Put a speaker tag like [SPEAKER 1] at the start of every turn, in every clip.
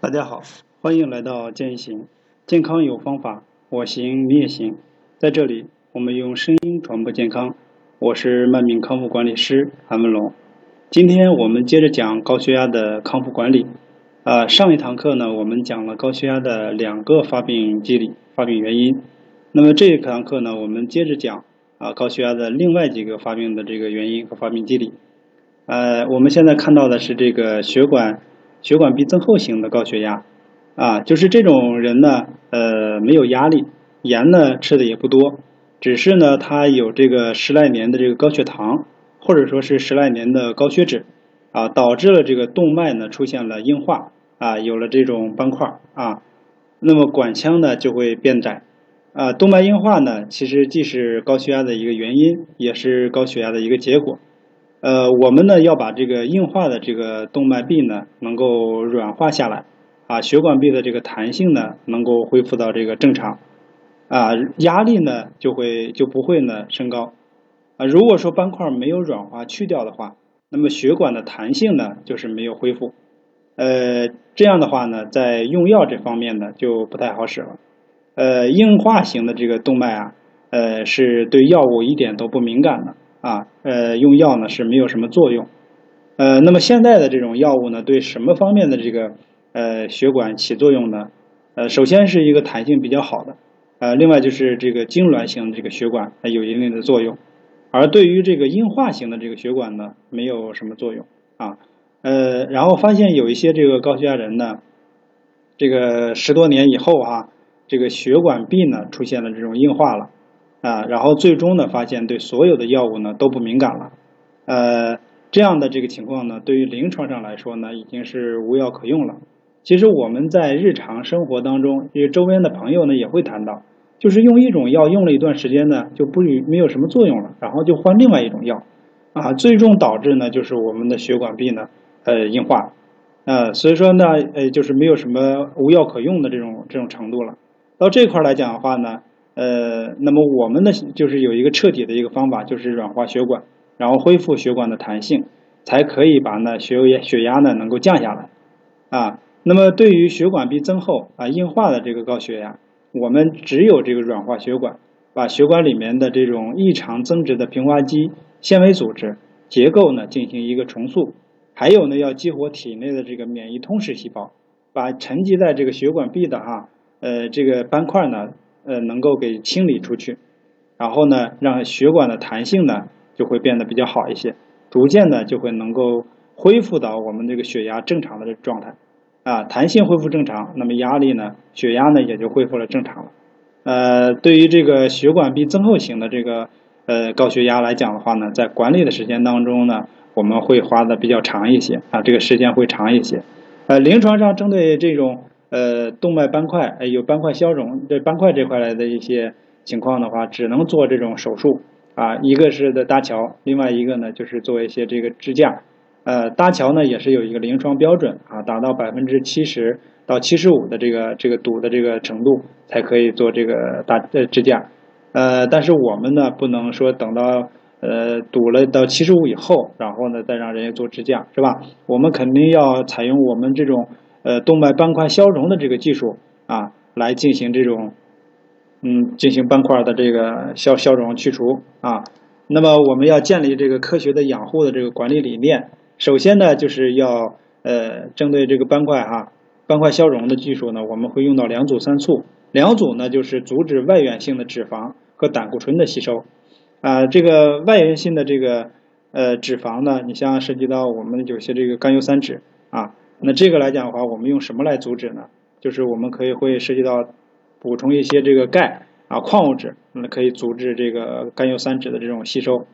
[SPEAKER 1] 大家好，欢迎来到健行，健康有方法，我行你也行。在这里，我们用声音传播健康。我是慢病康复管理师韩文龙。今天我们接着讲高血压的康复管理。啊，上一堂课呢，我们讲了高血压的两个发病机理、发病原因。那么这一堂课呢，我们接着讲啊高血压的另外几个发病的这个原因和发病机理。呃，我们现在看到的是这个血管。血管壁增厚型的高血压，啊，就是这种人呢，呃，没有压力，盐呢吃的也不多，只是呢他有这个十来年的这个高血糖，或者说是十来年的高血脂，啊，导致了这个动脉呢出现了硬化，啊，有了这种斑块，啊，那么管腔呢就会变窄，啊，动脉硬化呢其实既是高血压的一个原因，也是高血压的一个结果。呃，我们呢要把这个硬化的这个动脉壁呢能够软化下来，啊，血管壁的这个弹性呢能够恢复到这个正常，啊，压力呢就会就不会呢升高，啊，如果说斑块没有软化去掉的话，那么血管的弹性呢就是没有恢复，呃，这样的话呢，在用药这方面呢就不太好使了，呃，硬化型的这个动脉啊，呃，是对药物一点都不敏感的。啊，呃，用药呢是没有什么作用，呃，那么现在的这种药物呢，对什么方面的这个呃血管起作用呢？呃，首先是一个弹性比较好的，呃，另外就是这个痉挛型的这个血管它有一定的作用，而对于这个硬化型的这个血管呢，没有什么作用啊，呃，然后发现有一些这个高血压人呢，这个十多年以后啊，这个血管壁呢出现了这种硬化了。啊，然后最终呢，发现对所有的药物呢都不敏感了，呃，这样的这个情况呢，对于临床上来说呢，已经是无药可用了。其实我们在日常生活当中，因为周边的朋友呢也会谈到，就是用一种药用了一段时间呢，就不没有什么作用了，然后就换另外一种药，啊，最终导致呢就是我们的血管壁呢呃硬化，呃，所以说呢，呃，就是没有什么无药可用的这种这种程度了。到这块来讲的话呢。呃，那么我们呢，就是有一个彻底的一个方法，就是软化血管，然后恢复血管的弹性，才可以把呢血压血压呢能够降下来啊。那么对于血管壁增厚啊硬化的这个高血压，我们只有这个软化血管，把血管里面的这种异常增殖的平滑肌纤维组织结构呢进行一个重塑，还有呢要激活体内的这个免疫通视细胞，把沉积在这个血管壁的哈呃这个斑块呢。呃，能够给清理出去，然后呢，让血管的弹性呢就会变得比较好一些，逐渐的就会能够恢复到我们这个血压正常的这状态啊，弹性恢复正常，那么压力呢，血压呢也就恢复了正常了。呃，对于这个血管壁增厚型的这个呃高血压来讲的话呢，在管理的时间当中呢，我们会花的比较长一些啊，这个时间会长一些。呃，临床上针对这种。呃，动脉斑块，哎，有斑块消融，这斑块这块来的一些情况的话，只能做这种手术啊。一个是的搭桥，另外一个呢就是做一些这个支架。呃，搭桥呢也是有一个临床标准啊，达到百分之七十到七十五的这个这个堵的这个程度才可以做这个搭呃支架。呃，但是我们呢不能说等到呃堵了到七十五以后，然后呢再让人家做支架，是吧？我们肯定要采用我们这种。呃，动脉斑块消融的这个技术啊，来进行这种，嗯，进行斑块的这个消消融去除啊。那么我们要建立这个科学的养护的这个管理理念，首先呢，就是要呃，针对这个斑块哈，斑块消融的技术呢，我们会用到两组三促，两组呢就是阻止外源性的脂肪和胆固醇的吸收啊。这个外源性的这个呃脂肪呢，你像涉及到我们有些这个甘油三酯啊。那这个来讲的话，我们用什么来阻止呢？就是我们可以会涉及到补充一些这个钙啊矿物质，那可以阻止这个甘油三酯的这种吸收。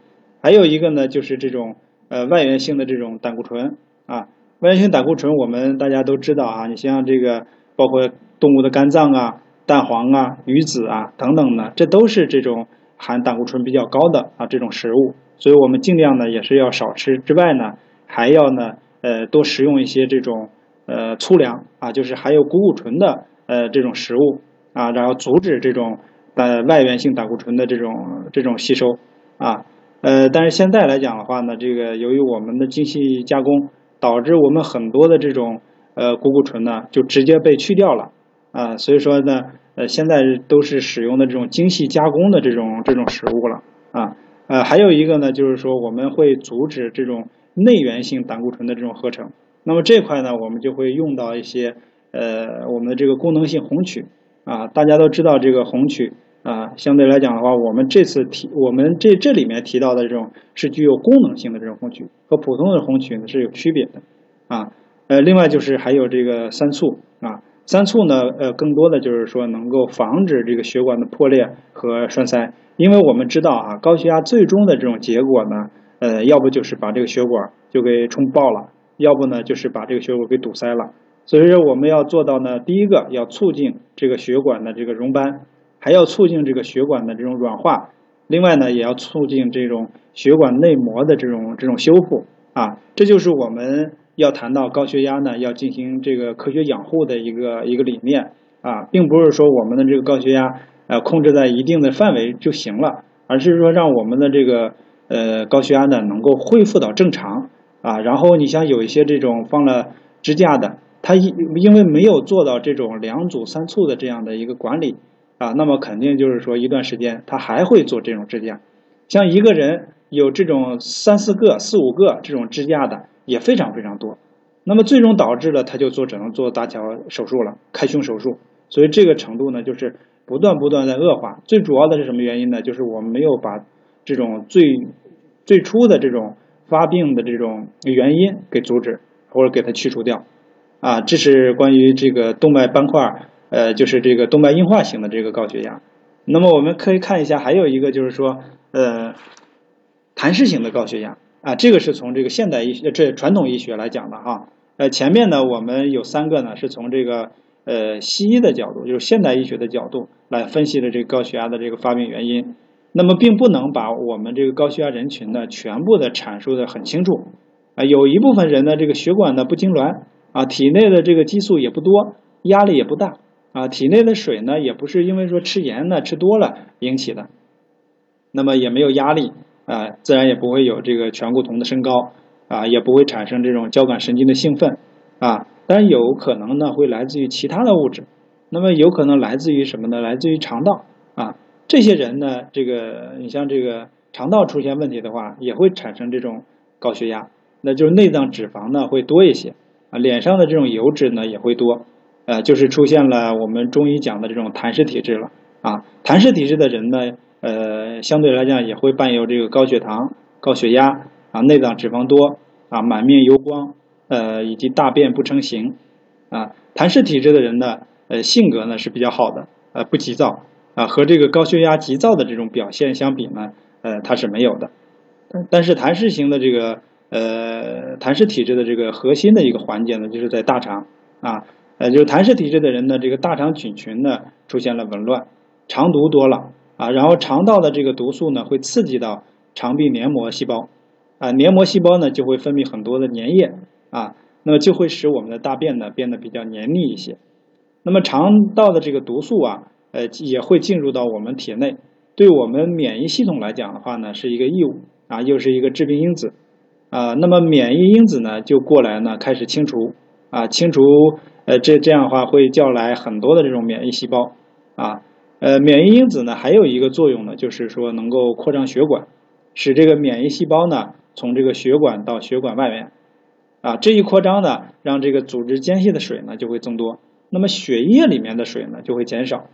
[SPEAKER 1] 还有一个呢，就是这种呃外源性的这种胆固醇啊，外源性胆固醇我们大家都知道啊，你像这个包括动物的肝脏啊、蛋黄啊、鱼子啊等等的，这都是这种含胆固醇比较高的啊这种食物，所以我们尽量呢也是要少吃。之外呢，还要呢。呃，多食用一些这种呃粗粮啊，就是含有谷物醇的呃这种食物啊，然后阻止这种呃外源性胆固醇的这种这种吸收啊。呃，但是现在来讲的话呢，这个由于我们的精细加工，导致我们很多的这种呃谷固醇呢就直接被去掉了啊，所以说呢呃现在都是使用的这种精细加工的这种这种食物了啊呃还有一个呢就是说我们会阻止这种内源性胆固醇的这种合成，那么这块呢我们就会用到一些呃我们的这个功能性红曲啊，大家都知道这个红曲。啊，相对来讲的话，我们这次提我们这这里面提到的这种是具有功能性的这种红曲，和普通的红曲呢是有区别的啊。呃，另外就是还有这个三促啊，三促呢，呃，更多的就是说能够防止这个血管的破裂和栓塞，因为我们知道啊，高血压最终的这种结果呢，呃，要不就是把这个血管就给冲爆了，要不呢就是把这个血管给堵塞了。所以说我们要做到呢，第一个要促进这个血管的这个溶斑。还要促进这个血管的这种软化，另外呢，也要促进这种血管内膜的这种这种修复啊，这就是我们要谈到高血压呢，要进行这个科学养护的一个一个理念啊，并不是说我们的这个高血压呃控制在一定的范围就行了，而是说让我们的这个呃高血压呢能够恢复到正常啊，然后你像有一些这种放了支架的，他因因为没有做到这种两阻三促的这样的一个管理。啊，那么肯定就是说一段时间他还会做这种支架，像一个人有这种三四个、四五个这种支架的也非常非常多，那么最终导致了他就做只能做搭桥手术了，开胸手术，所以这个程度呢就是不断不断在恶化。最主要的是什么原因呢？就是我们没有把这种最最初的这种发病的这种原因给阻止或者给它去除掉。啊，这是关于这个动脉斑块。呃，就是这个动脉硬化型的这个高血压，那么我们可以看一下，还有一个就是说，呃，痰湿型的高血压啊，这个是从这个现代医学这传统医学来讲的哈。呃，前面呢我们有三个呢是从这个呃西医的角度，就是现代医学的角度来分析的这个高血压的这个发病原因。那么并不能把我们这个高血压人群呢全部的阐述的很清楚啊，有一部分人呢这个血管呢不痉挛啊，体内的这个激素也不多，压力也不大。啊，体内的水呢，也不是因为说吃盐呢吃多了引起的，那么也没有压力啊，自然也不会有这个醛固酮的升高啊，也不会产生这种交感神经的兴奋啊，但有可能呢会来自于其他的物质，那么有可能来自于什么呢？来自于肠道，这些人呢，这个你像这个肠道出现问题的话，也会产生这种高血压，那就是内脏脂肪呢会多一些啊，脸上的这种油脂呢也会多。呃，就是出现了我们中医讲的这种痰湿体质了啊。痰湿体质的人呢，呃，相对来讲也会伴有这个高血糖、高血压啊，内脏脂肪多啊，满面油光，呃，以及大便不成形啊。痰湿体质的人呢，呃，性格呢是比较好的，呃，不急躁啊，和这个高血压急躁的这种表现相比呢，呃，它是没有的。但是痰湿型的这个呃痰湿体质的这个核心的一个环节呢，就是在大肠啊。呃，就是痰湿体质的人呢，这个大肠菌群呢出现了紊乱，肠毒多了啊，然后肠道的这个毒素呢会刺激到肠壁黏膜细胞，啊，黏膜细胞呢就会分泌很多的粘液啊，那么就会使我们的大便呢变得比较黏腻一些。那么肠道的这个毒素啊，呃，也会进入到我们体内，对我们免疫系统来讲的话呢，是一个异物啊，又是一个致病因子。啊，那么免疫因子呢就过来呢开始清除。啊，清除。呃，这这样的话会叫来很多的这种免疫细胞。啊，呃，免疫因子呢还有一个作用呢，就是说能够扩张血管，使这个免疫细胞呢从这个血管到血管外面。啊，这一扩张呢，让这个组织间隙的水呢就会增多，那么血液里面的水呢就会减少，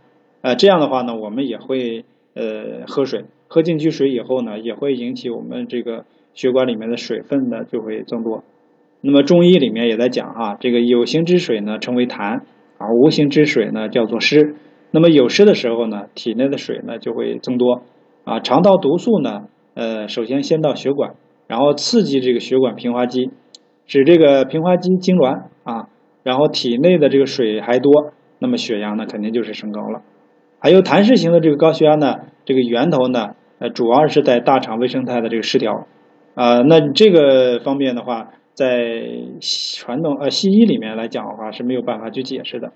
[SPEAKER 1] 呃，这样的话呢，我们也会呃喝水，喝进去水以后呢，也会引起我们这个血管里面的水分呢就会增多。那么中医里面也在讲啊，这个有形之水呢称为痰，而无形之水呢叫做湿。那么有湿的时候呢，体内的水呢就会增多啊，肠道毒素呢，呃，首先先到血管，然后刺激这个血管平滑肌，使这个平滑肌痉挛啊，然后体内的这个水还多，那么血压呢肯定就是升高了。还有痰湿型的这个高血压呢，这个源头呢，呃，主要是在大肠微生态的这个失调啊，那这个方面的话。在传统呃西医里面来讲的话是没有办法去解释的，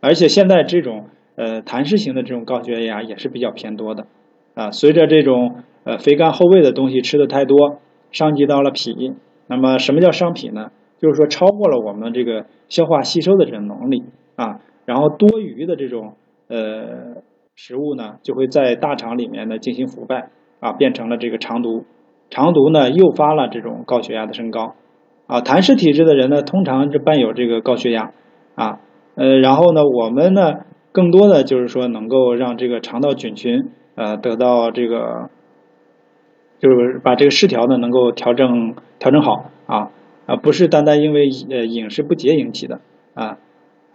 [SPEAKER 1] 而且现在这种呃痰湿型的这种高血压也是比较偏多的啊，随着这种呃肥甘厚味的东西吃的太多，伤及到了脾，那么什么叫伤脾呢？就是说超过了我们这个消化吸收的这种能力啊，然后多余的这种呃食物呢，就会在大肠里面呢进行腐败啊，变成了这个肠毒，肠毒呢诱发了这种高血压的升高啊，痰湿体质的人呢，通常是伴有这个高血压啊，呃，然后呢，我们呢更多的就是说能够让这个肠道菌群呃得到这个。就是把这个失调呢，能够调整调整好啊啊，不是单单因为呃饮食不节引起的啊，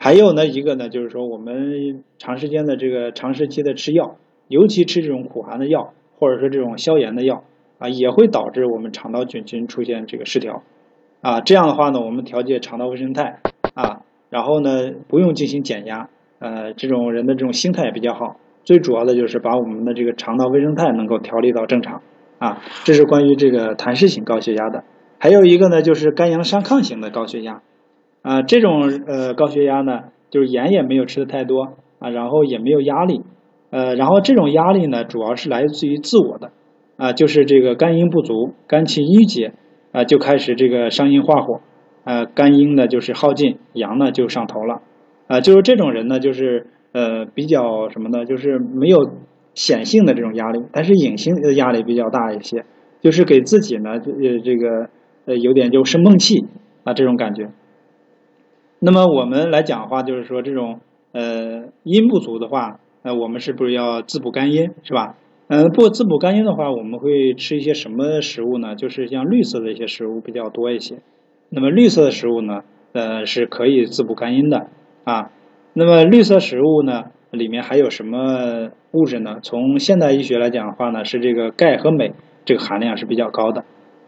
[SPEAKER 1] 还有呢一个呢，就是说我们长时间的这个长时期的吃药，尤其吃这种苦寒的药，或者说这种消炎的药啊，也会导致我们肠道菌群出现这个失调啊。这样的话呢，我们调节肠道微生态啊，然后呢不用进行减压，呃，这种人的这种心态也比较好。最主要的就是把我们的这个肠道微生态能够调理到正常。啊，这是关于这个痰湿型高血压的，还有一个呢，就是肝阳上亢型的高血压，啊，这种呃高血压呢，就是盐也没有吃的太多啊，然后也没有压力，呃，然后这种压力呢，主要是来自于自我的，啊，就是这个肝阴不足，肝气郁结，啊，就开始这个伤阴化火，呃，肝阴呢就是耗尽，阳呢就上头了，啊，就是这种人呢，就是呃比较什么呢，就是没有。显性的这种压力，但是隐性的压力比较大一些，就是给自己呢，呃，这个呃，有点就生闷气啊这种感觉。那么我们来讲的话，就是说这种呃阴不足的话，呃，我们是不是要滋补肝阴，是吧？嗯，不滋补肝阴的话，我们会吃一些什么食物呢？就是像绿色的一些食物比较多一些。那么绿色的食物呢，呃，是可以滋补肝阴的啊。那么绿色食物呢？里面还有什么物质呢？从现代医学来讲的话呢，是这个钙和镁这个含量是比较高的。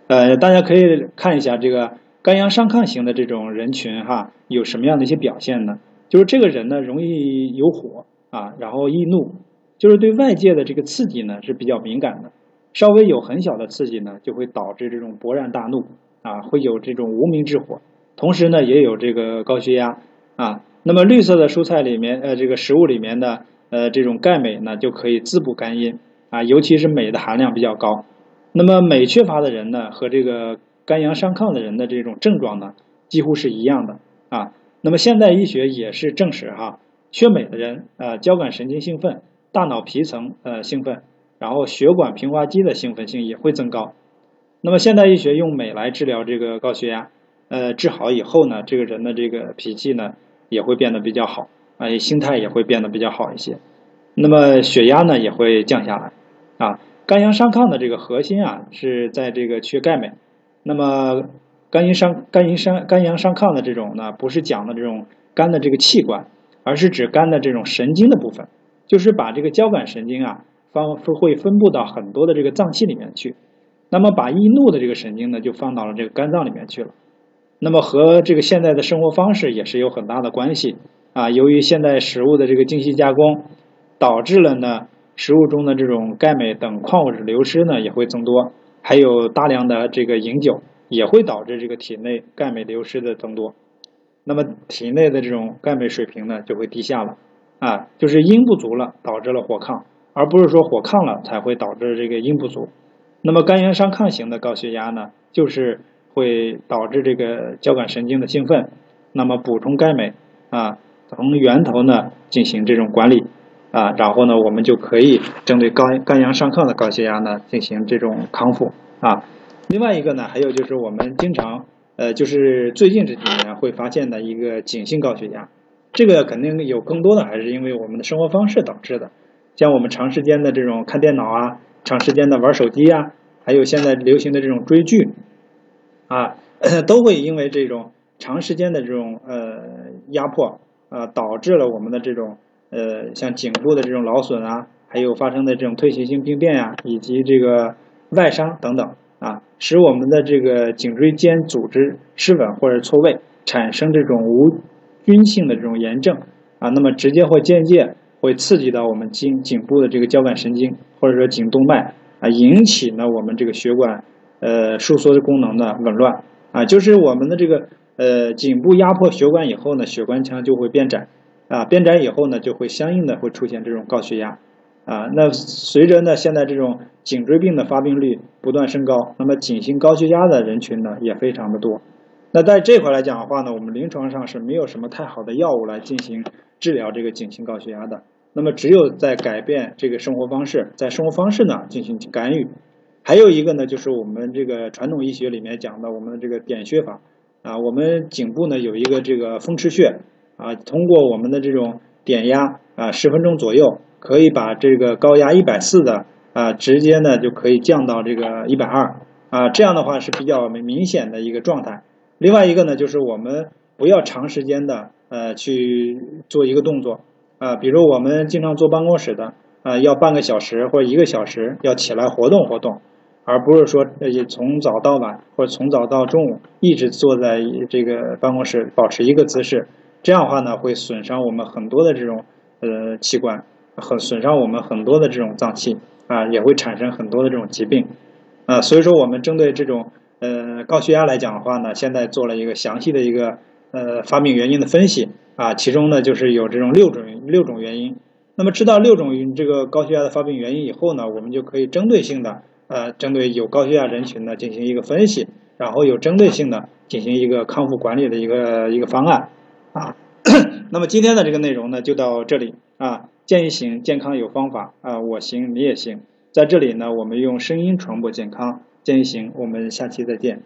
[SPEAKER 1] 呃，大家可以看一下这个肝阳上亢型的这种人群哈，有什么样的一些表现呢？就是这个人呢容易有火啊，然后易怒，就是对外界的这个刺激呢是比较敏感的，稍微有很小的刺激呢就会导致这种勃然大怒啊，会有这种无名之火，同时呢也有这个高血压啊。那么绿色的蔬菜里面，呃，这个食物里面的，呃，这种钙镁呢，就可以滋补肝阴啊，尤其是镁的含量比较高。那么镁缺乏的人呢，和这个肝阳上亢的人的这种症状呢，几乎是一样的啊。那么现代医学也是证实哈，缺镁的人，呃，交感神经兴奋，大脑皮层呃兴奋，然后血管平滑肌的兴奋性也会增高。那么现代医学用镁来治疗这个高血压，呃，治好以后呢，这个人的这个脾气呢。也会变得比较好，啊，心态也会变得比较好一些，那么血压呢也会降下来，啊，肝阳上亢的这个核心啊是在这个缺钙镁，那么肝阴上肝阴上肝阳上亢的这种呢不是讲的这种肝的这个器官，而是指肝的这种神经的部分，就是把这个交感神经啊方会分布到很多的这个脏器里面去，那么把易怒的这个神经呢就放到了这个肝脏里面去了。那么和这个现在的生活方式也是有很大的关系啊。由于现在食物的这个精细加工，导致了呢食物中的这种钙镁等矿物质流失呢也会增多，还有大量的这个饮酒也会导致这个体内钙镁流失的增多。那么体内的这种钙镁水平呢就会低下了啊，就是阴不足了，导致了火亢，而不是说火亢了才会导致这个阴不足。那么肝阳上亢型的高血压呢，就是。会导致这个交感神经的兴奋，那么补充钙镁啊，从源头呢进行这种管理啊，然后呢我们就可以针对肝肝阳上亢的高血压呢进行这种康复啊。另外一个呢，还有就是我们经常呃，就是最近这几年会发现的一个颈性高血压，这个肯定有更多的还是因为我们的生活方式导致的，像我们长时间的这种看电脑啊，长时间的玩手机啊，还有现在流行的这种追剧。啊，都会因为这种长时间的这种呃压迫啊，导致了我们的这种呃像颈部的这种劳损啊，还有发生的这种退行性病变呀，以及这个外伤等等啊，使我们的这个颈椎间组织失稳或者错位，产生这种无菌性的这种炎症啊，那么直接或间接会刺激到我们颈颈部的这个交感神经或者说颈动脉啊，引起呢我们这个血管。呃，收缩的功能的紊乱啊，就是我们的这个呃颈部压迫血管以后呢，血管腔就会变窄啊，变窄以后呢，就会相应的会出现这种高血压啊。那随着呢，现在这种颈椎病的发病率不断升高，那么颈性高血压的人群呢也非常的多。那在这块来讲的话呢，我们临床上是没有什么太好的药物来进行治疗这个颈型高血压的。那么只有在改变这个生活方式，在生活方式呢进行干预。还有一个呢，就是我们这个传统医学里面讲的我们的这个点穴法啊，我们颈部呢有一个这个风池穴啊，通过我们的这种点压啊，十分钟左右可以把这个高压一百四的啊，直接呢就可以降到这个一百二啊，这样的话是比较明明显的一个状态。另外一个呢，就是我们不要长时间的呃去做一个动作啊，比如我们经常坐办公室的啊，要半个小时或者一个小时要起来活动活动。而不是说呃从早到晚或者从早到中午一直坐在这个办公室保持一个姿势，这样的话呢会损伤我们很多的这种呃器官，很损伤我们很多的这种脏器啊，也会产生很多的这种疾病啊。所以说我们针对这种呃高血压来讲的话呢，现在做了一个详细的一个呃发病原因的分析啊，其中呢就是有这种六种六种原因。那么知道六种这个高血压的发病原因以后呢，我们就可以针对性的。呃，针对有高血压人群呢进行一个分析，然后有针对性的进行一个康复管理的一个一个方案啊。那么今天的这个内容呢就到这里啊。健一行健康有方法啊，我行你也行。在这里呢，我们用声音传播健康。健一行，我们下期再见。